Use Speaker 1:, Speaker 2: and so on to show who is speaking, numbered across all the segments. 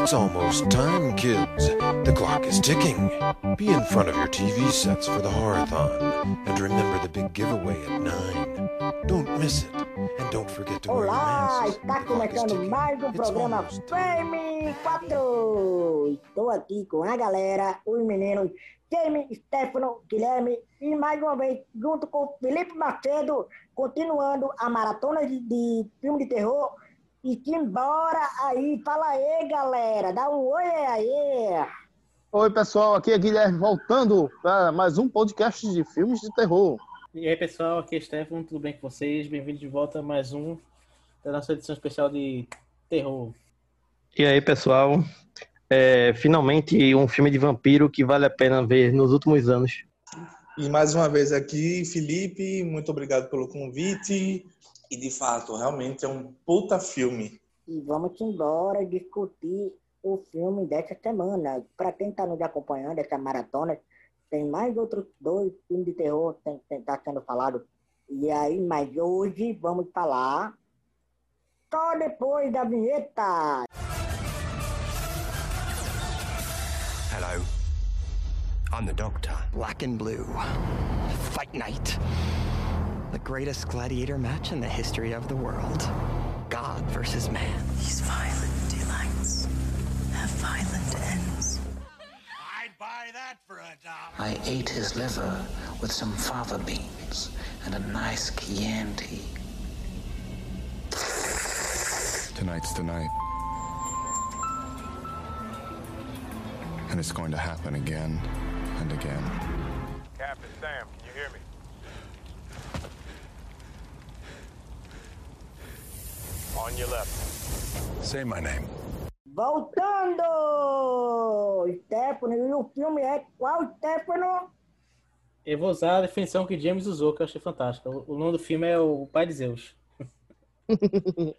Speaker 1: It's almost time, kids. The clock is ticking. Be in front of your TV sets for the Horathon. And remember the big giveaway at 9. Don't miss it. And don't forget to wear your
Speaker 2: Olá, está começando mais um programa. Fame 4. Estou aqui com a galera, os meninos Jamie, Stefano, Guilherme e mais uma vez junto com Felipe Macedo, continuando a maratona de, de filme de terror. E simbora aí, fala aí galera, dá um oi aí.
Speaker 3: Oi, pessoal, aqui é Guilherme voltando para mais um podcast de filmes de terror.
Speaker 4: E aí, pessoal, aqui é Stefano, tudo bem com vocês? Bem-vindos de volta a mais um da nossa edição especial de terror.
Speaker 5: E aí, pessoal? É, finalmente um filme de vampiro que vale a pena ver nos últimos anos.
Speaker 6: E mais uma vez aqui, Felipe, muito obrigado pelo convite. E de fato, realmente é um puta filme.
Speaker 2: E vamos embora discutir o filme dessa semana. Para quem está nos acompanhando, essa maratona, tem mais outros dois filmes de terror que tem- tem- tá sendo falado. E aí, mas hoje vamos falar só depois da vinheta.
Speaker 7: Hello. I'm the Doctor.
Speaker 8: Black and blue. Fight night. The greatest gladiator match in the history of the world. God versus man.
Speaker 9: These violent delights have violent ends.
Speaker 7: I'd buy that for a dollar.
Speaker 9: I ate his liver with some fava beans and a nice Chianti.
Speaker 10: Tonight's the night. And it's going to happen again and again.
Speaker 11: Captain Sam, can you hear me? On your left.
Speaker 10: Say my name.
Speaker 2: Voltando! Stefano, e o filme é qual, Stefano?
Speaker 4: Eu vou usar a definição que James usou, que eu achei fantástica. O nome do filme é O Pai de Zeus.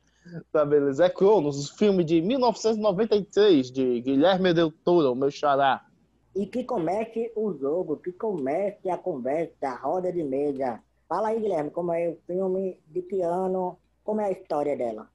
Speaker 3: Tá, beleza. É Cronos, filme de 1993, de Guilherme Del Toro, meu xará.
Speaker 2: E que comece o jogo, que comece a conversa, a roda de mesa. Fala aí, Guilherme, como é o filme de piano, como é a história dela.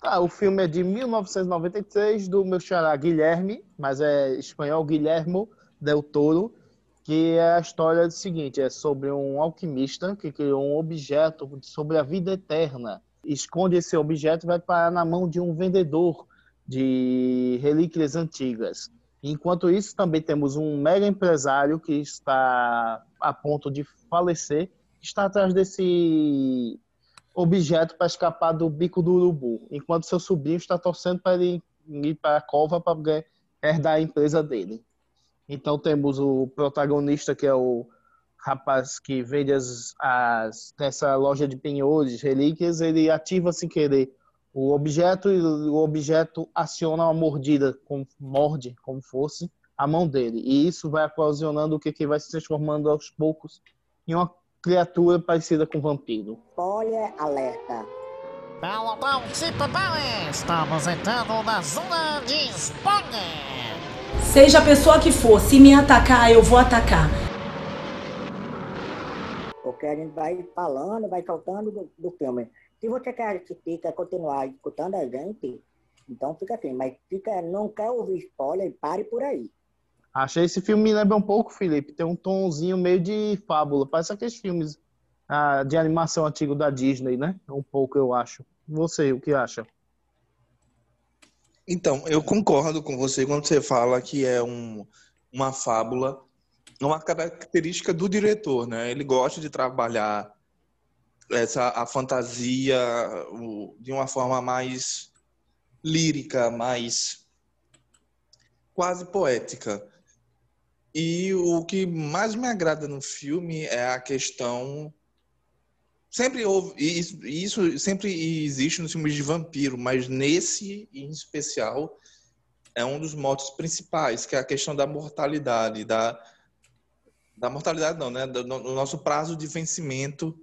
Speaker 3: Tá, o filme é de 1993, do meu xará Guilherme, mas é espanhol Guilhermo Del Toro, que é a história do seguinte, é sobre um alquimista que criou um objeto sobre a vida eterna. Esconde esse objeto e vai parar na mão de um vendedor de relíquias antigas. Enquanto isso, também temos um mega empresário que está a ponto de falecer, está atrás desse objeto para escapar do bico do urubu, enquanto seu sobrinho está torcendo para ele ir para a cova para herdar a empresa dele. Então temos o protagonista que é o rapaz que vende as, as loja de penhores, relíquias, ele ativa sem querer o objeto e o objeto aciona uma mordida, como, morde como fosse a mão dele. E isso vai ocasionando o que, que vai se transformando aos poucos em uma criatura parecida com um vampiro.
Speaker 2: Spoiler alerta.
Speaker 12: Pelotão tipo Bale, estamos entrando na zona de spoiler.
Speaker 13: Seja a pessoa que for, se me atacar, eu vou atacar.
Speaker 2: Porque a gente vai falando, vai soltando do, do filme. Se você quer assistir, quer continuar escutando a gente, então fica assim. Mas fica, não quer ouvir spoiler, pare por aí.
Speaker 3: Achei esse filme me lembra um pouco, Felipe. Tem um tomzinho meio de fábula. Parece aqueles filmes ah, de animação antigo da Disney, né? Um pouco, eu acho. Você, o que acha?
Speaker 6: Então, eu concordo com você quando você fala que é um, uma fábula, uma característica do diretor, né? Ele gosta de trabalhar essa a fantasia o- de uma forma mais lírica, mais quase poética. E o que mais me agrada no filme é a questão sempre houve isso, isso sempre existe nos filmes de vampiro, mas nesse em especial é um dos motos principais, que é a questão da mortalidade, da da mortalidade não, né, do, do nosso prazo de vencimento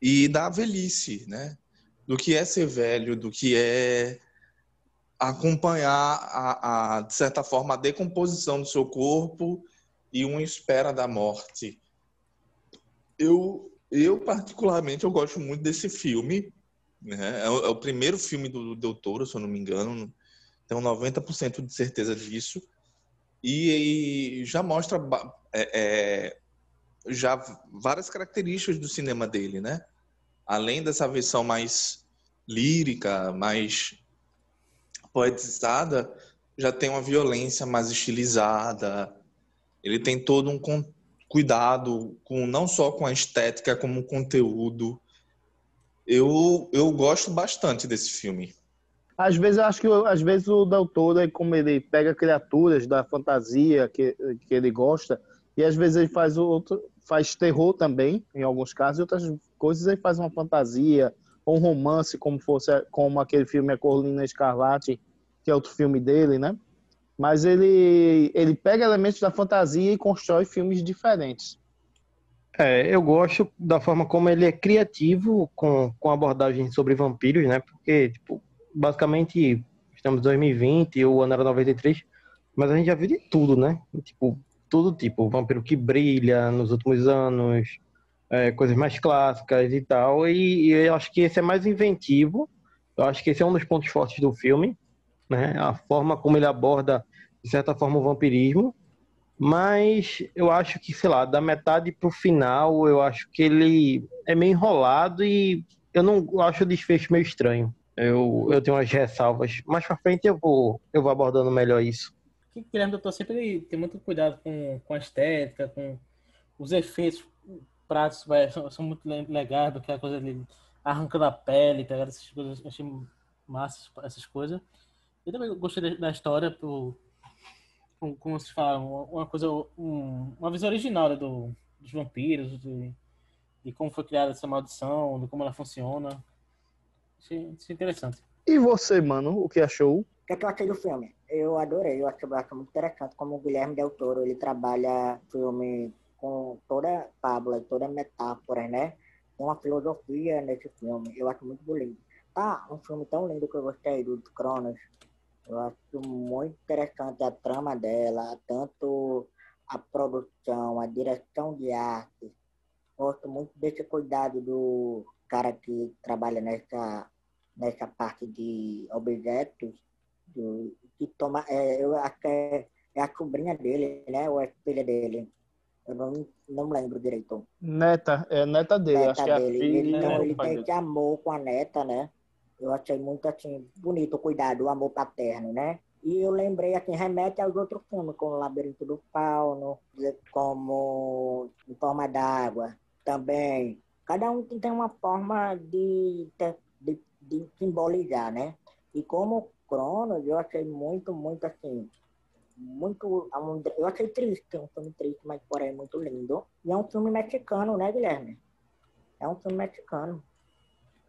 Speaker 6: e da velhice, né? Do que é ser velho, do que é acompanhar a, a de certa forma a decomposição do seu corpo e uma espera da morte. Eu eu particularmente eu gosto muito desse filme, né? É o, é o primeiro filme do Del Toro, se eu não me engano. tenho 90% de certeza disso. E, e já mostra é, é, já várias características do cinema dele, né? Além dessa versão mais lírica, mais poetizada, já tem uma violência mais estilizada. Ele tem todo um cuidado com não só com a estética, como o conteúdo. Eu, eu gosto bastante desse filme.
Speaker 3: Às vezes eu acho que às vezes o Del Toro, como ele pega criaturas da fantasia que, que ele gosta, e às vezes ele faz outro, faz terror também, em alguns casos, e outras coisas ele faz uma fantasia ou um romance, como fosse como aquele filme A Corlina Escarlate, que é outro filme dele, né? Mas ele ele pega elementos da fantasia e constrói filmes diferentes.
Speaker 5: É, eu gosto da forma como ele é criativo com, com abordagem sobre vampiros, né? Porque, tipo, basicamente, estamos em 2020, o ano era 93, mas a gente já viu de tudo, né? Tipo, todo tipo, vampiro que brilha nos últimos anos, é, coisas mais clássicas e tal, e, e eu acho que esse é mais inventivo, eu acho que esse é um dos pontos fortes do filme, né? A forma como ele aborda, de certa forma, o vampirismo, mas eu acho que, sei lá, da metade pro final, eu acho que ele é meio enrolado e eu não eu acho o desfecho meio estranho. Eu, eu tenho umas ressalvas. Mais pra frente eu vou, eu vou abordando melhor isso.
Speaker 4: que Guilherme Doutor sempre tem muito cuidado com, com a estética, com os efeitos práticos, são, muito le- legais, aquela coisa dele arrancando a pele, tá? Essas coisas, achei massa essas coisas. Eu também gostei da história, pro, como, como vocês falaram, uma coisa, um- uma visão original né, do, dos vampiros, de, de como foi criada essa maldição, de como ela funciona. Achei, achei interessante.
Speaker 3: E você, mano, o que achou?
Speaker 2: O que, é que eu achei do filme? Eu adorei, eu acho, eu acho muito interessante como o Guilherme Del Toro, ele trabalha filme com toda fábula, toda metáfora, né? Tem uma filosofia nesse filme, eu acho muito bonito. Tá, um filme tão lindo que eu gostei, do Cronos. Eu acho muito interessante a trama dela, tanto a produção, a direção de arte. Gosto muito desse cuidado do cara que trabalha nessa, nessa parte de objetos, do, que toma, é, eu acho que é, é a sobrinha dele, né? Ou é a filha dele. Eu não, não lembro direito.
Speaker 3: Neta, é neta dele,
Speaker 2: Neta
Speaker 3: acho que é a
Speaker 2: dele.
Speaker 3: filha.
Speaker 2: Ele, então, ele
Speaker 3: do pai
Speaker 2: tem
Speaker 3: dele.
Speaker 2: esse amor com a neta, né? Eu achei muito, assim, bonito o cuidado, o amor paterno, né? E eu lembrei, assim, remete aos outros filmes, como Labirinto do Fauno, como Em Forma d'Água, também. Cada um tem uma forma de, de, de simbolizar, né? E como Cronos, eu achei muito, muito, assim, muito... Eu achei triste, é um filme triste, mas porém muito lindo. E é um filme mexicano, né, Guilherme? É um filme mexicano.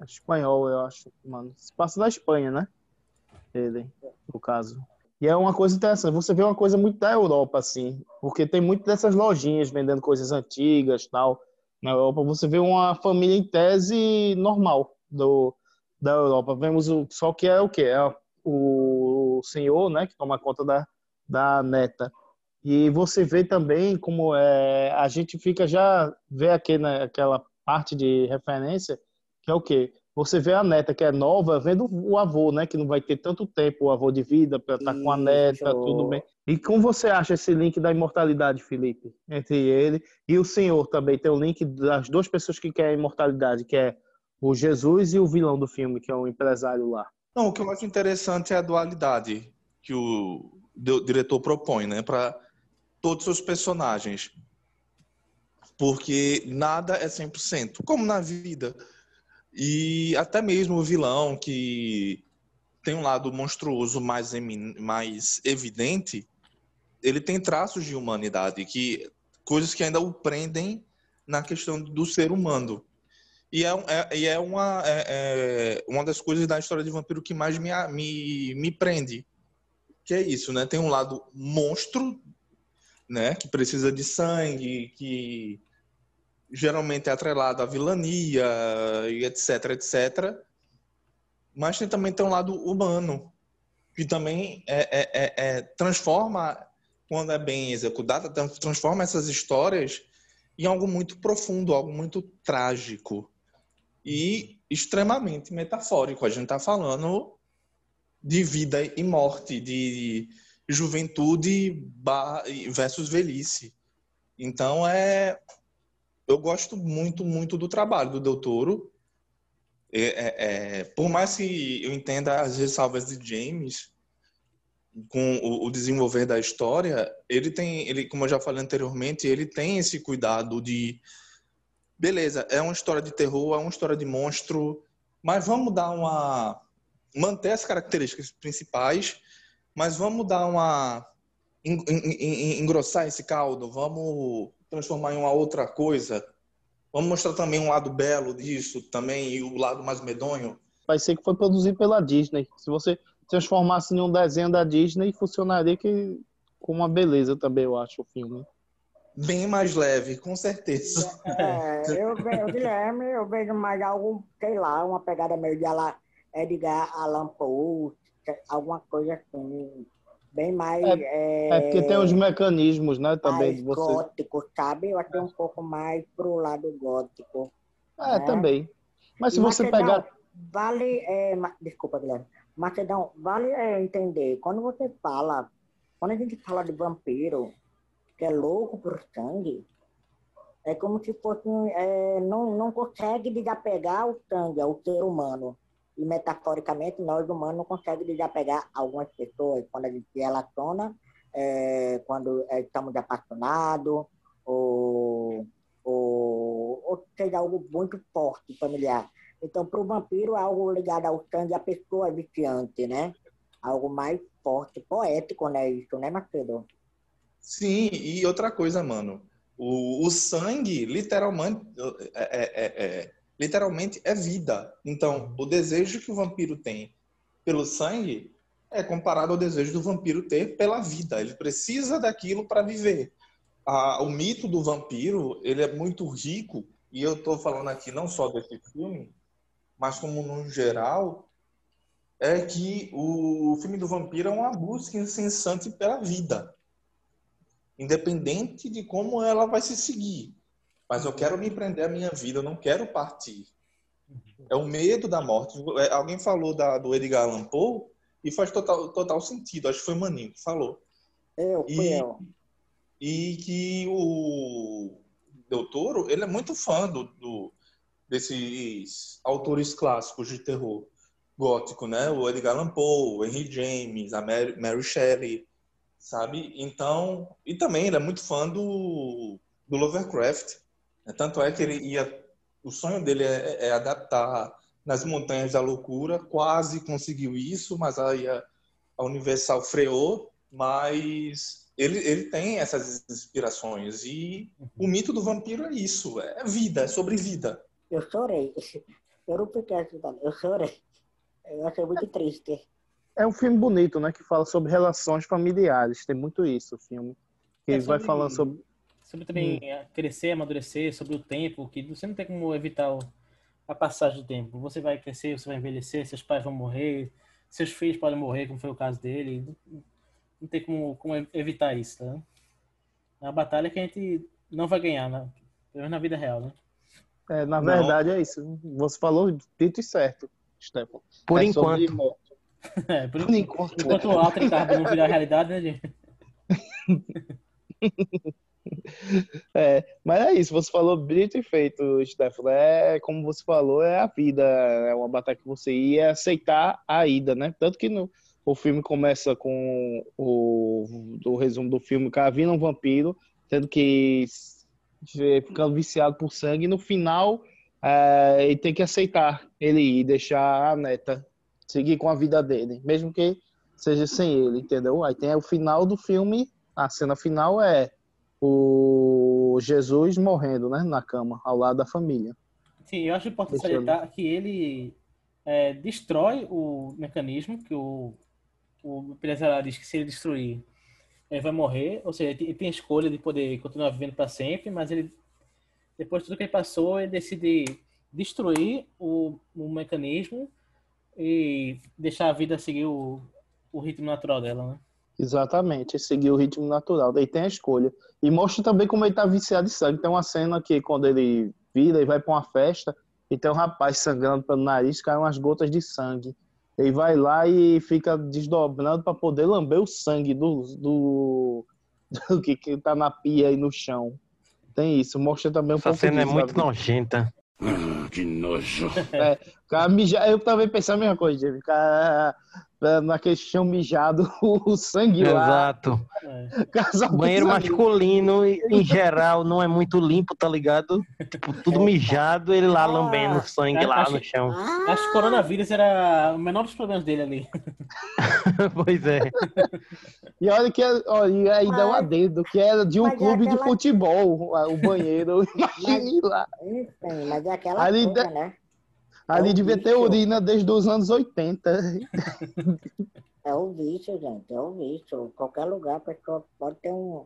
Speaker 3: Espanhol, eu acho, mano. Se passa na Espanha, né? Ele, no caso. E é uma coisa interessante. Você vê uma coisa muito da Europa, assim, porque tem muito dessas lojinhas vendendo coisas antigas, tal. Na Europa, você vê uma família em tese normal do da Europa. Vemos o só que é o quê? É o senhor, né, que toma conta da da neta. E você vê também como é, a gente fica já vê aqui naquela parte de referência que é o quê? Você vê a neta que é nova, vendo o avô, né? Que não vai ter tanto tempo, o avô de vida, para estar com a neta, tudo bem. E como você acha esse link da imortalidade, Felipe? Entre ele e o senhor também tem o link das duas pessoas que querem a imortalidade, que é o Jesus e o vilão do filme, que é o empresário lá.
Speaker 6: Não, o que eu acho interessante é a dualidade que o diretor propõe, né, para todos os personagens. Porque nada é 100%, como na vida. E até mesmo o vilão, que tem um lado monstruoso mais, mais evidente, ele tem traços de humanidade, que coisas que ainda o prendem na questão do ser humano. E é, é- é uma, é- é uma das coisas da história de vampiro que mais me, me, me prende. Que é isso, né? Tem um lado monstro, né? Que precisa de sangue, que geralmente é atrelado à vilania e etc, etc. Mas tem também tem um lado humano, que também é, é- é- é- transforma, quando é bem executado, trans- transforma essas histórias em algo muito profundo, algo muito trágico e extremamente metafórico. A gente está falando de vida e morte, de juventude versus velhice. Então é, eu gosto muito, muito do trabalho do Del Toro. É, é, é, por mais que eu entenda as ressalvas de James com o, o desenvolver da história, ele tem, ele, como eu já falei anteriormente, ele tem esse cuidado de, beleza, é uma história de terror, é uma história de monstro, mas vamos dar uma, manter as características principais, mas vamos dar uma en- en- en- engrossar esse caldo, vamos transformar em uma outra coisa, vamos mostrar também um lado belo disso também e o lado mais medonho.
Speaker 3: Vai ser que foi produzido pela Disney. Se você transformasse em um desenho da Disney, funcionaria que com uma beleza também, eu acho, o filme.
Speaker 6: Bem mais leve, com certeza.
Speaker 2: É, eu vejo, Guilherme, eu vejo mais algo, sei lá, uma pegada meio de Ala- Edgar Allan Poe, alguma coisa assim, bem mais... É,
Speaker 3: É porque tem os mecanismos, né, também de você.
Speaker 2: gótico, sabe? Eu achei um pouco mais pro lado gótico.
Speaker 3: É,
Speaker 2: né?
Speaker 3: também. Mas se
Speaker 2: E
Speaker 3: você
Speaker 2: Macedão,
Speaker 3: pegar
Speaker 2: Vale, é, desculpa, Guilherme. Macedão, vale é, entender, quando você fala, quando a gente fala de vampiro, que é louco por sangue, é como se fosse, é, não, não consegue desapegar o sangue ao ser humano. E metaforicamente, nós humanos não conseguimos desapegar algumas pessoas quando a gente se relaciona, é, quando é, estamos apaixonados, ou, ou, ou seja algo muito forte, familiar. Então, para o vampiro, algo ligado ao sangue, a pessoa é viciante, né? Algo mais forte, poético, né? Isso, né, Macedo?
Speaker 6: Sim, e outra coisa, mano. O, o sangue, literalmente, é, é- é- é- literalmente é vida. Então, o desejo que o vampiro tem pelo sangue é comparado ao desejo do vampiro ter pela vida. Ele precisa daquilo para viver. A- o mito do vampiro, ele é muito rico, e eu estou falando aqui não só desse filme, mas como no geral, é que o filme do vampiro é uma busca incessante pela vida independente de como ela vai se seguir. Mas eu quero me prender à minha vida, eu não quero partir. É o medo da morte. É, Alguém falou da, do Edgar Allan Poe e faz total, total sentido. Acho que foi o Maninho que falou.
Speaker 2: Eu, fui
Speaker 6: E,
Speaker 2: eu.
Speaker 6: e que o Del Toro, ele é muito fã do, do- desses autores clássicos de terror gótico, né? O Edgar Allan Poe, o Henry James, a Mary, Mary Shelley, sabe? Então, e também ele é muito fã do, do Lovecraft. Né? Tanto é que ele ia, o sonho dele é, é adaptar nas Montanhas da Loucura, quase conseguiu isso, mas aí a, a Universal freou, mas ele, ele tem essas inspirações e o mito do vampiro é isso, é vida, é sobre vida.
Speaker 2: Eu chorei. Eu não fiquei assustado, eu chorei. Eu achei muito triste.
Speaker 3: É um filme bonito, né? Que fala sobre relações familiares. Tem muito isso, o filme. Que
Speaker 4: É
Speaker 3: ele vai falando sobre.
Speaker 4: Sobre também
Speaker 3: Hum.
Speaker 4: crescer, amadurecer, sobre o tempo, que você não tem como evitar a passagem do tempo. Você vai crescer, você vai envelhecer, seus pais vão morrer, seus filhos podem morrer, como foi o caso dele. Não, tem como, como evitar isso, tá? É uma batalha que a gente não vai ganhar, né? Pelo menos na vida real, né?
Speaker 3: É, na
Speaker 6: Não.
Speaker 3: verdade, é isso. Você falou dito e certo, Stefan.
Speaker 5: Por
Speaker 3: É
Speaker 5: enquanto.
Speaker 4: É, por,
Speaker 3: Por enquanto.
Speaker 4: enquanto o Alter Carbon não virar realidade, né, gente?
Speaker 3: É, mas é isso, você falou dito e feito, Stefano. É como você falou, é a vida, é uma batalha que você ia aceitar a ida, né? Tanto que no, o filme começa com o, resumo do filme, o cara vindo um vampiro, tendo que ficando viciado por sangue, e no final é, ele tem que aceitar ele ir, deixar a neta seguir com a vida dele, mesmo que seja sem ele, entendeu? Aí tem o final do filme, a cena final é o Jesus morrendo, né, na cama, ao lado da família.
Speaker 4: Sim, eu acho importante salientar que ele é, destrói o mecanismo, que o, o empresário diz que se ele destruir, ele vai morrer, ou seja, ele tem- ele tem a escolha de poder continuar vivendo para sempre, mas ele, depois de tudo que ele passou, ele decide destruir o, o mecanismo e deixar a vida seguir o, o ritmo natural dela, né?
Speaker 3: Exatamente, seguir o ritmo natural, daí tem a escolha. E mostra também como ele tá viciado em sangue. Tem uma cena que quando ele vira e vai para uma festa e tem um rapaz sangrando pelo nariz, caem umas gotas de sangue. Ele vai lá e fica desdobrando para poder lamber o sangue do, do, do que, que tá na pia e no chão. Tem isso, mostra também um
Speaker 5: Essa
Speaker 3: pouco
Speaker 5: cena é
Speaker 3: disso,
Speaker 5: muito
Speaker 3: sabe?
Speaker 5: nojenta.
Speaker 14: que nojo.
Speaker 3: É, o cara mija- eu também pensei a mesma coisa. O cara, é, naquele chão mijado, o sangue lá.
Speaker 5: Exato.
Speaker 3: Casal
Speaker 5: Banheiro masculino, em geral, não é muito limpo, tá ligado? Tipo, tudo mijado, ele lá lambendo sangue lá no chão.
Speaker 4: Acho que o coronavírus era o menor dos problemas dele ali.
Speaker 5: pois é.
Speaker 3: E olha que ó, e ainda é um adendo, que era de um
Speaker 2: mas é
Speaker 3: clube de
Speaker 2: aquela-
Speaker 3: futebol, o banheiro. Imagine lá.
Speaker 2: Enfim, mas é aquela
Speaker 3: Ali
Speaker 2: coisa,
Speaker 3: de-
Speaker 2: né?
Speaker 3: Ali
Speaker 2: É o
Speaker 3: devia ter
Speaker 2: vício.
Speaker 3: urina desde os anos 80.
Speaker 2: É o vício, gente, é o vício. Qualquer lugar a pessoa pode ter um,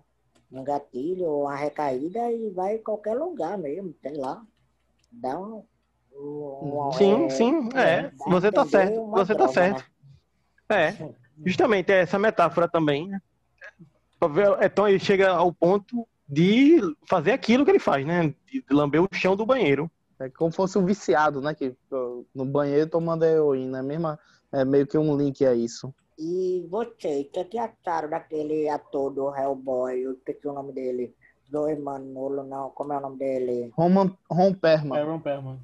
Speaker 2: um gatilho ou uma recaída e vai em qualquer lugar mesmo, sei lá. Dá um. um- um-
Speaker 5: Sim,
Speaker 2: é,
Speaker 5: sim, é.
Speaker 2: dá
Speaker 5: Você tá certo, você tá
Speaker 2: droga,
Speaker 5: certo.
Speaker 2: né?
Speaker 5: É, justamente é essa metáfora também. Então ele chega ao ponto de fazer aquilo que ele faz, né? De lamber o chão do banheiro.
Speaker 3: É como se fosse um viciado, né? Que no banheiro tomando heroína. É, mesma, é meio que um link a isso.
Speaker 2: E vocês, o que, que acharam daquele ator do Hellboy? Eu esqueci o nome dele. Zoe Manolo, não, como é o nome dele?
Speaker 3: Roman, Ron Perlman.
Speaker 4: Aaron Perlman.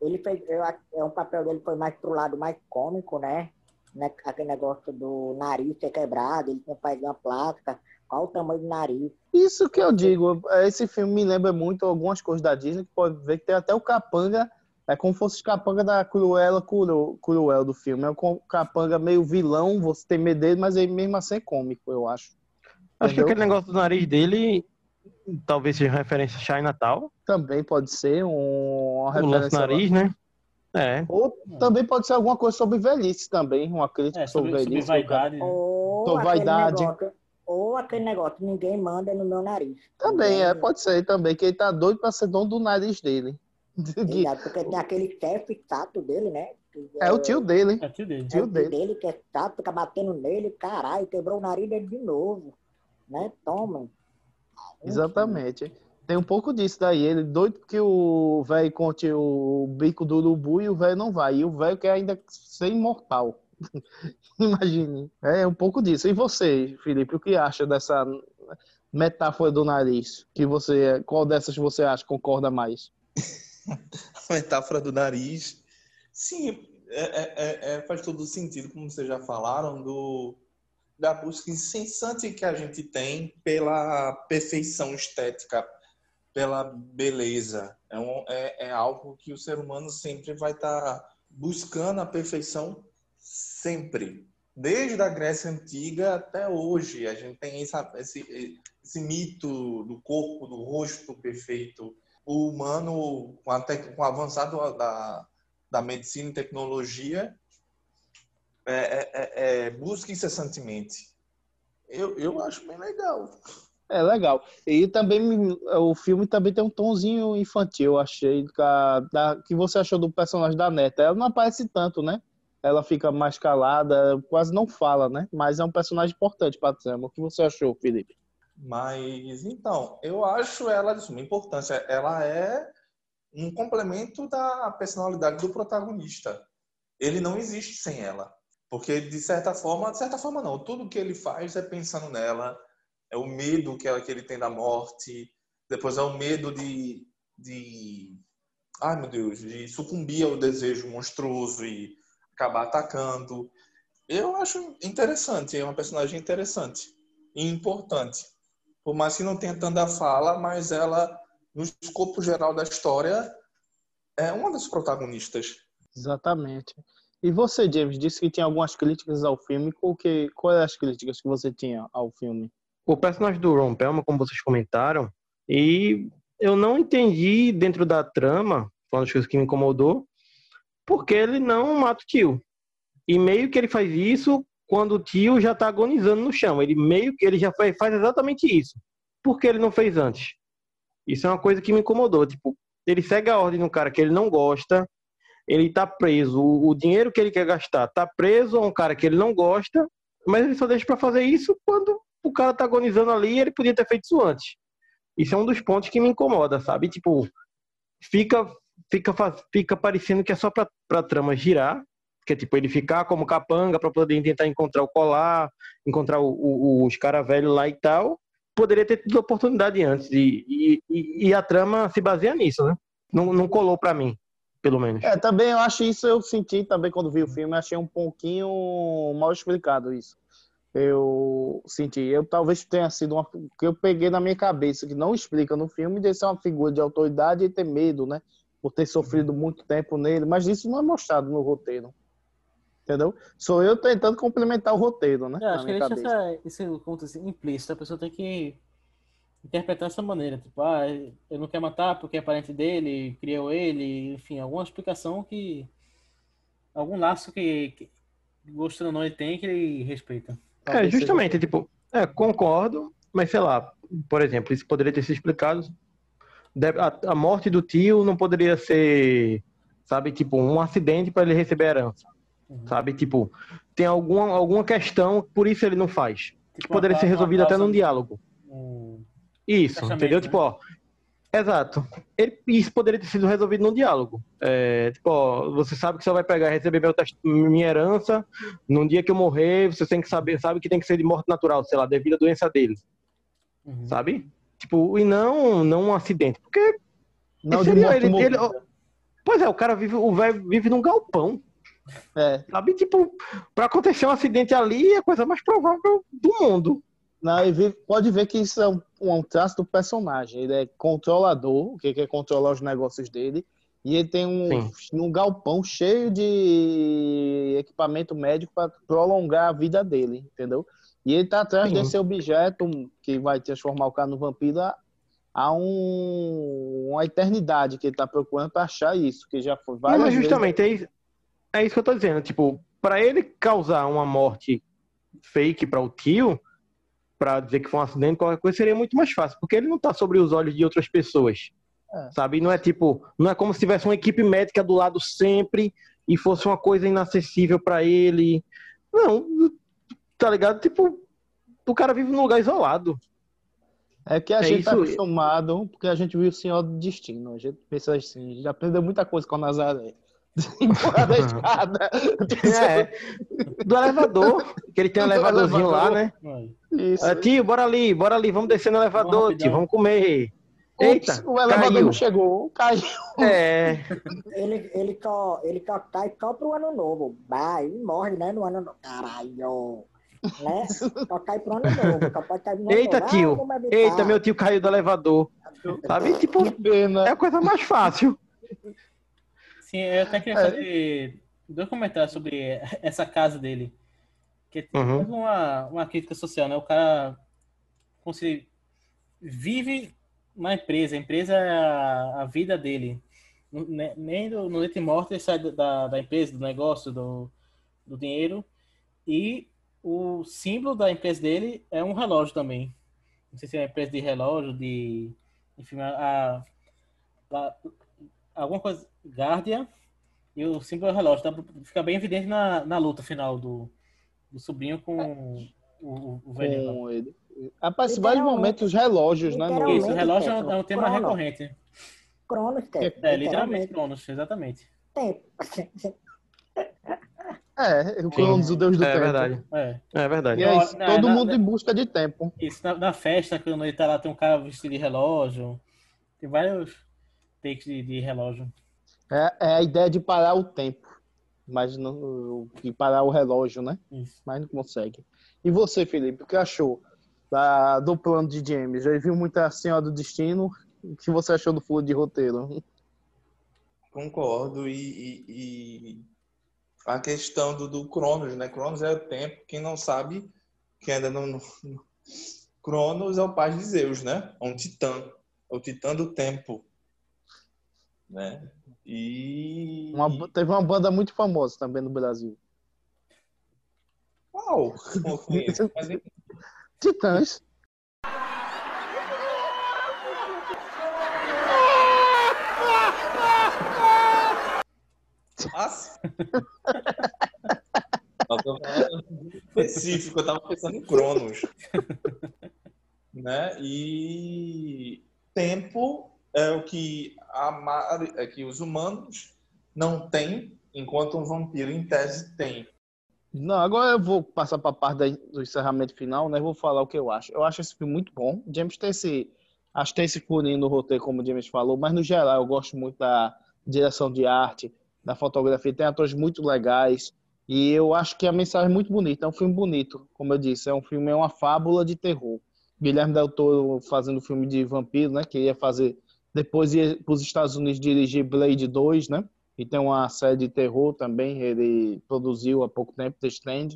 Speaker 2: Ele fez, eu que é um papel dele foi mais pro lado mais cômico, né? né? Aquele negócio do nariz ser quebrado, ele tinha feito uma plástica. Qual o tamanho do nariz?
Speaker 3: Isso que eu digo, esse filme me lembra muito algumas coisas da Disney, que pode ver que tem até o capanga, é como se fosse o capanga da Cruella Cru- Cruel do filme. É um co- capanga meio vilão, você tem medo dele, mas ele mesmo assim é cômico, eu acho.
Speaker 5: Acho que aquele negócio do nariz dele talvez seja referência a China-Natal.
Speaker 3: Também pode ser um, uma
Speaker 5: O lance
Speaker 3: referência.
Speaker 5: do nariz, né? É.
Speaker 3: Ou também pode ser alguma coisa sobre velhice também, uma crítica
Speaker 4: É,
Speaker 3: sobre,
Speaker 4: sobre- sobre
Speaker 3: velhice.
Speaker 4: vaidade, né?
Speaker 2: Ou
Speaker 3: Sobre
Speaker 2: aquele
Speaker 3: vaidade.
Speaker 2: negócio, ou aquele negócio, ninguém manda no meu nariz.
Speaker 3: Também, é, pode ser também, que ele tá doido pra ser dono do nariz dele.
Speaker 2: Exato, porque tem aquele chefe chato dele, né? Que
Speaker 3: É o tio dele.
Speaker 4: É o tio dele.
Speaker 2: É o
Speaker 3: Tio
Speaker 2: tio
Speaker 3: dele.
Speaker 2: dele que é chato, fica batendo nele, caralho, quebrou o nariz dele de novo. Né? Toma.
Speaker 3: Exatamente. Tem um pouco disso daí. Ele doido que o velho conte o bico do urubu e o velho não vai. E o velho quer ainda ser imortal. Imagine. É um pouco disso. E você, Felipe, o que acha dessa metáfora do nariz? Que você, qual dessas você acha concorda mais?
Speaker 6: A metáfora do nariz. Sim, é- é- é- é- faz todo sentido, como vocês já falaram, do, da busca incessante que a gente tem pela perfeição estética, pela beleza. É, um- é- é algo que o ser humano sempre vai estar buscando a perfeição, sempre. Desde a Grécia Antiga até hoje, a gente tem essa- esse, esse mito do corpo, do rosto perfeito. O humano, com, tec- com o avançado da, da medicina e tecnologia, é, é- é- é, busca incessantemente. Eu, eu acho bem legal.
Speaker 3: É legal. E também o filme também tem um tonzinho infantil, achei. Da, da- que você achou do personagem da neta? Ela não aparece tanto, né? Ela fica mais calada, quase não fala, né? Mas é um personagem importante para a trama. O que você achou, Felipe?
Speaker 6: Mas, então, eu acho ela de suma importância. Ela é um complemento da personalidade do protagonista. Ele não existe sem ela. Porque, de certa forma, de certa forma não, tudo que ele faz é pensando nela, é o medo que, ela, que ele tem da morte, depois é o medo de, de, ai meu Deus, de sucumbir ao desejo monstruoso e acabar atacando. Eu acho interessante, é uma personagem interessante e importante. Por mais que não tenha tanta fala, mas ela, no escopo geral da história, é uma das protagonistas.
Speaker 3: Exatamente. E você, James, disse que tinha algumas críticas ao filme. Qual que, quais as críticas que você tinha ao filme?
Speaker 5: O personagem do Ron Pelman, como vocês comentaram, e eu não entendi dentro da trama, uma das coisas que me incomodou, porque ele não mata o tio. E meio que ele faz isso quando o tio já tá agonizando no chão. Ele meio que ele já faz, exatamente isso. Por que ele não fez antes? Isso é uma coisa que me incomodou. Tipo, ele segue a ordem no cara que ele não gosta, ele tá preso, o, dinheiro que ele quer gastar tá preso a um cara que ele não gosta, mas ele só deixa para fazer isso quando o cara tá agonizando ali e ele podia ter feito isso antes. Isso é um dos pontos que me incomoda, sabe? Tipo, fica fica fica parecendo que é só pra, pra trama girar, Que é tipo ele ficar como capanga para poder tentar encontrar o colar, encontrar o- o- os caras velhos lá e tal. Poderia ter tido oportunidade antes. E, e, e- e a trama se baseia nisso, né? Não, não colou pra mim, pelo menos.
Speaker 3: É, também eu acho isso, eu senti também quando vi o filme, achei um pouquinho mal explicado isso. Eu senti, eu talvez tenha sido uma que eu peguei na minha cabeça, que não explica no filme, de ser uma figura de autoridade e ter medo, né? Por ter sofrido muito tempo nele, mas isso não é mostrado no roteiro. Entendeu? Sou eu tentando complementar o roteiro, né?
Speaker 4: Eu
Speaker 3: na
Speaker 4: acho que deixa essa, esse conto assim, implícito. A pessoa tem que interpretar dessa maneira. Tipo, ah, ele não quer matar porque é parente dele, criou ele, enfim, alguma explicação que. Algum laço que, que gostando ou não ele tem que ele respeita.
Speaker 5: É, justamente, tipo, é, concordo, mas sei lá, por exemplo, isso poderia ter sido explicado. A, a morte do tio não poderia ser, sabe, tipo, um acidente para ele receber a herança. Sabe, tipo, tem alguma, alguma questão, por isso ele não faz. Que
Speaker 4: Tipo,
Speaker 5: poderia
Speaker 4: uma
Speaker 5: ser
Speaker 4: uma
Speaker 5: até num diálogo.
Speaker 4: Um
Speaker 5: Isso, entendeu?
Speaker 4: né?
Speaker 5: Tipo, ó. Exato. Ele- isso poderia ter sido resolvido num diálogo. É, tipo, ó, você sabe que só vai pegar e receber meu minha herança. Num dia que eu morrer, você tem que saber, sabe que tem que ser de morte natural, sei lá, devido à doença dele.
Speaker 4: Uhum.
Speaker 5: Sabe? Tipo, e não, não um acidente. Porque.
Speaker 3: Não
Speaker 5: seria ele- ele-
Speaker 3: movida.
Speaker 5: Pois é, o cara vive, o velho vive num galpão.
Speaker 3: É.
Speaker 5: Sabe? Tipo, pra acontecer um acidente ali é a coisa mais provável do mundo.
Speaker 3: Não, e pode ver que isso é um, um traço do personagem. Ele é controlador, o que que é controlar os negócios dele. E ele tem um, um galpão cheio de equipamento médico para prolongar a vida dele, entendeu? E ele tá atrás
Speaker 5: Sim.
Speaker 3: desse objeto que vai transformar o cara no vampiro há- há um, uma eternidade que ele tá procurando para achar isso, que já foi várias
Speaker 5: mas
Speaker 3: vezes.
Speaker 5: justamente, é isso, é isso que eu tô dizendo. Tipo, pra ele causar uma morte fake para o tio, pra dizer que foi um acidente, qualquer coisa, seria muito mais fácil, porque ele não tá sobre os olhos de outras pessoas.
Speaker 3: É.
Speaker 5: Sabe? Não é tipo, não é como se tivesse uma equipe médica do lado sempre e fosse uma coisa inacessível pra ele. Não, tá ligado? Tipo, o cara vive num lugar isolado.
Speaker 3: É que a
Speaker 5: É
Speaker 3: gente tá
Speaker 5: isso-
Speaker 3: acostumado, porque a gente viu o Senhor do Destino. A gente pensa assim, a gente aprendeu muita coisa com a Nazaré. Empurrar da escada.
Speaker 5: É, do elevador, que ele tem um
Speaker 3: Do
Speaker 5: elevadorzinho lá,
Speaker 3: elevador.
Speaker 5: né?
Speaker 3: Isso.
Speaker 5: Ah, tio, bora ali, bora ali, vamos descer no elevador, tio, vamos comer.
Speaker 3: Ups,
Speaker 5: Eita,
Speaker 3: o elevador
Speaker 5: caiu.
Speaker 3: não chegou, caiu.
Speaker 5: É,
Speaker 2: Ele, ele, só, ele só cai só pro ano novo. Vai, e morre, né? No ano novo. Caralho. Né? Só cai pro ano novo. Só pode cair no
Speaker 5: eita,
Speaker 2: novo.
Speaker 5: tio,
Speaker 2: Ah, vamos evitar.
Speaker 5: eita, meu tio caiu do elevador. Sabe, tipo, é a coisa mais fácil.
Speaker 4: Sim, eu até queria
Speaker 5: É.
Speaker 4: fazer dois comentários sobre essa casa dele. Que é
Speaker 5: Uhum.
Speaker 4: uma, uma crítica social, né? O cara se vive na empresa, a empresa é a, a vida dele. N- ne- Nem do, no leite morto ele sai da, da empresa, do negócio, do, do dinheiro. E o símbolo da empresa dele é um relógio também. Não sei se é uma empresa de relógio, de. Enfim, a, a- alguma coisa. Guardia. E o símbolo é o relógio. Tá? Fica bem evidente na, na luta final do, do sobrinho com o, o velho.
Speaker 3: Com ele. Aparece vários momentos os relógios, né? no-
Speaker 4: Isso, o relógio é um, é tema
Speaker 2: Crono.
Speaker 4: recorrente.
Speaker 2: Cronos, tem.
Speaker 4: É, literalmente, Cronos, exatamente.
Speaker 2: Tempo.
Speaker 3: É, o Cronos, o deus do
Speaker 5: é
Speaker 3: tempo.
Speaker 5: verdade.
Speaker 4: É.
Speaker 5: É verdade.
Speaker 3: E é isso,
Speaker 4: Na-
Speaker 3: todo
Speaker 4: na-
Speaker 3: mundo em busca de tempo.
Speaker 4: Isso, na, na festa, quando ele tá lá, tem um cara vestido de relógio. Tem vários takes de, de relógio.
Speaker 3: É, é a ideia de parar o tempo. Mas não, de parar o relógio, né?
Speaker 4: Isso.
Speaker 3: Mas não consegue. E você, Felipe, o que achou da, do plano de James? Já viu muita Senhora do Destino? O que você achou do furo de roteiro?
Speaker 6: Concordo. E, e- e a questão do, do Cronos, né? Cronos é o tempo. Quem não sabe, que ainda não. não- Cronos é o pai de Zeus, né? É um titã. É o titã do tempo. Né? E.
Speaker 3: Uma- teve uma banda muito famosa também no Brasil.
Speaker 6: Qual? Conheço, mas nem-
Speaker 3: Titãs.
Speaker 6: Nossa. Eu específico, eu tava pensando em Cronos. né? E tempo é o que, a, é que os humanos não têm enquanto um vampiro, em tese, tem.
Speaker 3: Não, agora eu vou passar para a parte do encerramento final, né? Vou falar o que eu acho. Eu acho esse filme muito bom. James tem esse, acho que tem esse furinho no roteiro, como o James falou, mas no geral eu gosto muito da direção de arte, da fotografia. Tem atores muito legais e eu acho que a mensagem é muito bonita. É um filme bonito, como eu disse. É um filme, é uma fábula de terror. Guilherme Del Toro fazendo filme de vampiro, né? Que ia fazer depois ia para os Estados Unidos dirigir Blade 2, né? E tem uma série de terror também, ele produziu há pouco tempo, The Stand.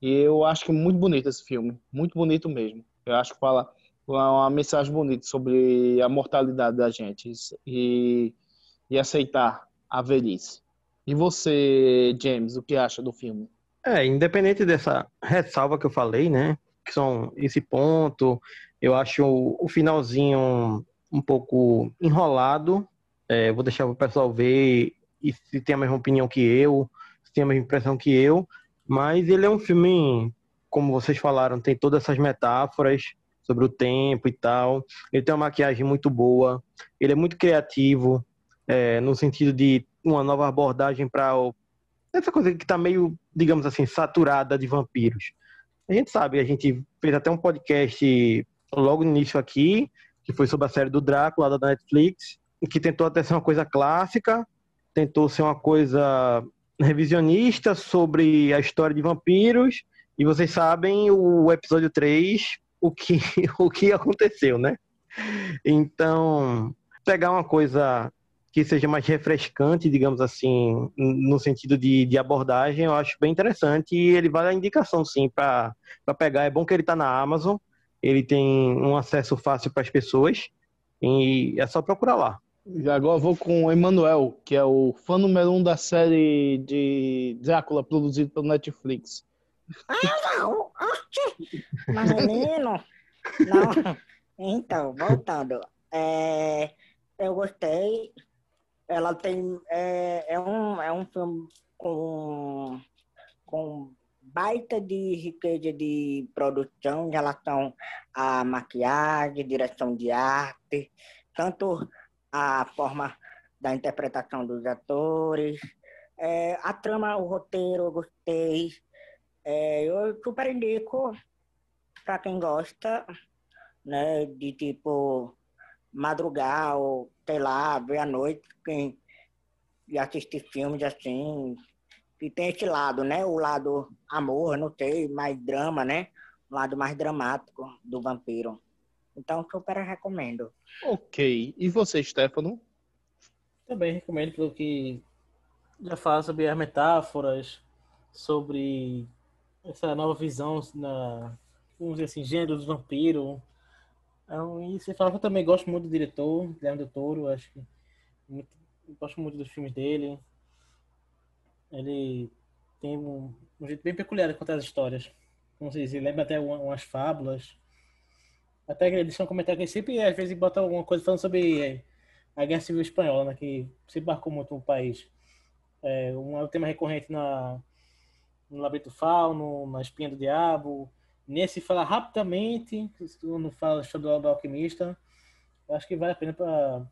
Speaker 3: E eu acho que é muito bonito esse filme, muito bonito mesmo. Eu acho que fala uma mensagem bonita sobre a mortalidade da gente e, e aceitar a velhice. E você, James, o que acha do filme?
Speaker 5: É, independente dessa ressalva que eu falei, né? Que são esse ponto, eu acho o, finalzinho um pouco enrolado. É, vou deixar o pessoal ver e se tem a mesma opinião que eu, se tem a mesma impressão que eu. Mas ele é um filme, como vocês falaram, tem todas essas metáforas sobre o tempo e tal. Ele tem uma maquiagem muito boa, ele é muito criativo, é, no sentido de uma nova abordagem para essa coisa que está meio, digamos assim, saturada de vampiros. A gente sabe, a gente fez até um podcast logo no início aqui, que foi sobre a série do Drácula da Netflix, que tentou até ser uma coisa clássica, tentou ser uma coisa revisionista sobre a história de vampiros, e vocês sabem o episódio 3, o que, o que aconteceu, né? Então, pegar uma coisa que seja mais refrescante, digamos assim, no sentido de, de abordagem, eu acho bem interessante e ele vale a indicação, sim, para pegar. É bom que ele está na Amazon, ele tem um acesso fácil para as pessoas e é só procurar lá.
Speaker 3: E agora eu vou com o Emanuel, que é o fã número um da série de Drácula produzido pelo Netflix.
Speaker 2: Ah, não! Mas, menino, não. Então, voltando. É, eu gostei. Ela tem. É, é, um, é um filme com, com baita de riqueza de produção em relação à maquiagem, direção de arte, tanto a forma da interpretação dos atores, é, a trama, o roteiro, eu gostei. É, eu super indico para quem gosta, né, de tipo madrugar ou sei lá, ver à noite quem e assistir filmes assim, que tem esse lado, né? O lado amor, não sei, mais drama, né? O lado mais dramático do vampiro. Então, super recomendo.
Speaker 3: Ok. E você, Stefano?
Speaker 4: Também recomendo pelo que já fala sobre as metáforas, sobre essa nova visão na, vamos dizer assim, gênero do vampiro. Então, e você fala que eu também gosto muito do diretor, Guilherme Del Toro, acho que muito, gosto muito dos filmes dele. Ele tem um, um jeito bem peculiar de contar as histórias. Como vocês dizem, lembra até uma- umas fábulas. Até que eles são comentário que ele sempre, às vezes, bota alguma coisa falando sobre eh, a Guerra Civil Espanhola, né, que se marcou muito o país. É, um tema recorrente na, no Labirinto Fauno, na Espinha do Diabo. Nesse fala rapidamente, quando fala sobre o do alquimista. Eu acho que vale a pena para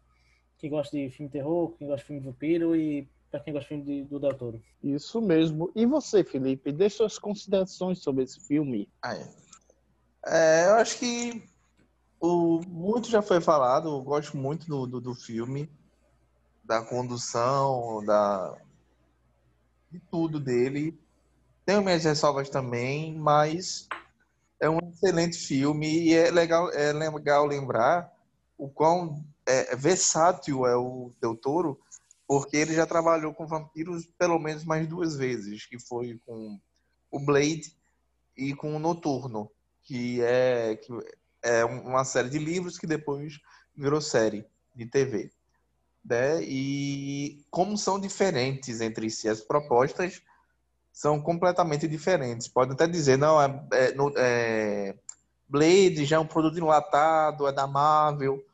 Speaker 4: quem gosta de filme de terror, quem gosta de filme de vampiro e para quem gosta de filme de, do Del Toro.
Speaker 3: Isso mesmo. E você, Felipe? Deixe suas considerações sobre esse filme.
Speaker 6: Ah, é. É, eu acho que o, muito já foi falado, eu gosto muito do, do, do filme, da condução, da, de tudo dele. Tenho minhas ressalvas também, mas é um excelente filme e é legal, é legal lembrar o quão é, versátil é o Del Toro, porque ele já trabalhou com vampiros pelo menos mais duas vezes, que foi com o Blade e com o Noturno, que é, que é uma série de livros que depois virou série de TV. Né? E como são diferentes entre si as propostas, são completamente diferentes. Pode até dizer, não, é, é, é, Blade já é um produto enlatado, é da Marvel,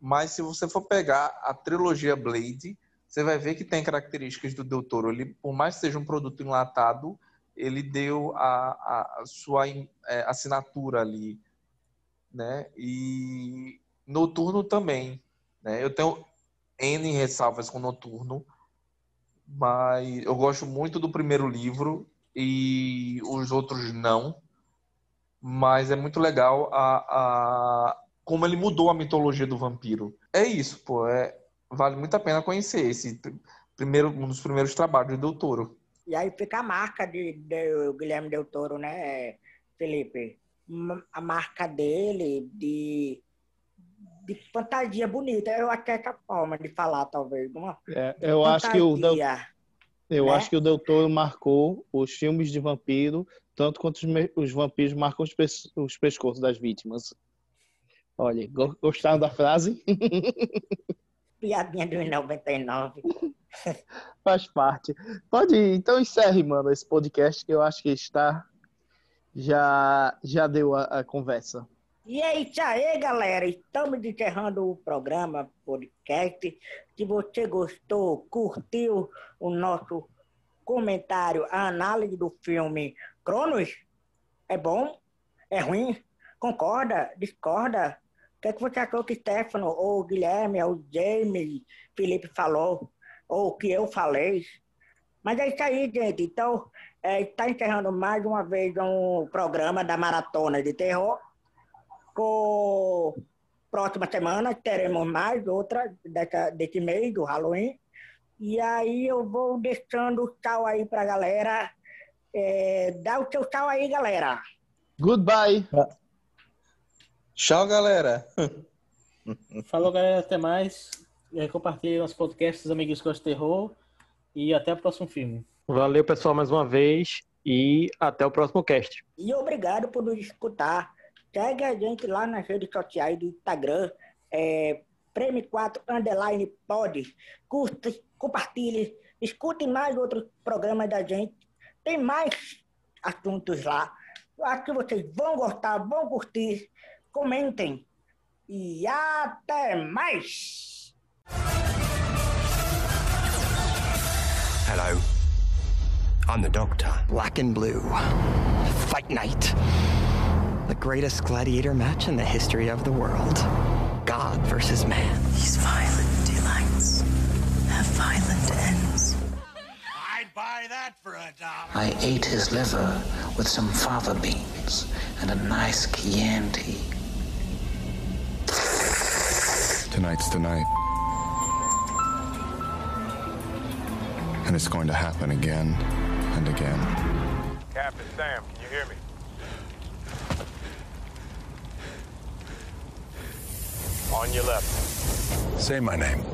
Speaker 6: mas se você for pegar a trilogia Blade, você vai ver que tem características do Del Toro. Ele, por mais que seja um produto enlatado, ele deu a, a- a sua é, assinatura ali, né? E Noturno também, né? Eu tenho N ressalvas com Noturno, mas eu gosto muito do primeiro livro e os outros não. Mas é muito legal a, a como ele mudou a mitologia do vampiro. É isso, pô. É, vale muito a pena conhecer esse primeiro, um dos primeiros trabalhos do Toro.
Speaker 2: E aí fica a marca de, de Guilherme Del Toro, né, Felipe? A marca dele de, de fantasia bonita. Eu acho que é essa forma de falar, talvez. Uma
Speaker 3: é, eu
Speaker 2: fantasia,
Speaker 3: acho que o Del, eu
Speaker 2: né?
Speaker 3: acho que o Del Toro marcou os filmes de vampiro tanto quanto os, os vampiros marcam os, pes os pescoços das vítimas. Olha, gostaram da frase?
Speaker 2: Piadinha dos 99.
Speaker 3: Faz parte. Pode ir. Então encerre, mano, esse podcast que eu acho que está. Já, já deu a, a conversa.
Speaker 2: E é isso aí, galera. Estamos encerrando o programa, podcast. Se você gostou, curtiu o nosso comentário, a análise do filme Cronos, é bom? É ruim? Concorda? Discorda? O que, é que você achou que Stefano, ou Guilherme, ou James, Felipe falou? Ou que eu falei? Mas é isso aí, gente. Então, está encerrando mais uma vez um programa da Maratona de Terror. Com próxima semana teremos mais outra dessa, desse mês, do Halloween. E aí eu vou deixando o tchau aí pra galera. É, dá o seu tchau aí, galera.
Speaker 3: Goodbye.
Speaker 6: Tchau, galera.
Speaker 4: Falou, galera. Até mais. É, compartilhe nosso podcast, os amigos que gostam de terror. E até o próximo filme.
Speaker 5: Valeu, pessoal, mais uma vez. E até o próximo cast.
Speaker 2: E obrigado por nos escutar. Segue a gente lá nas redes sociais do Instagram. É, Prêmio 4 Underline Pod. Curta, compartilhe. Escute mais outros programas da gente. Tem mais assuntos lá. Eu acho que vocês vão gostar, vão curtir. Comentem. E até mais!
Speaker 7: Hello. I'm the Doctor.
Speaker 8: Black and Blue. Fight Night. The greatest gladiator match in the history of the world. God versus man.
Speaker 15: These violent delights have violent ends.
Speaker 7: I'd buy that for a dollar.
Speaker 9: I ate his liver with some fava beans and a nice Chianti.
Speaker 10: Tonight's the night. And it's going to happen again and again.
Speaker 11: Captain Sam, can you hear me? On your left.
Speaker 1: Say my name.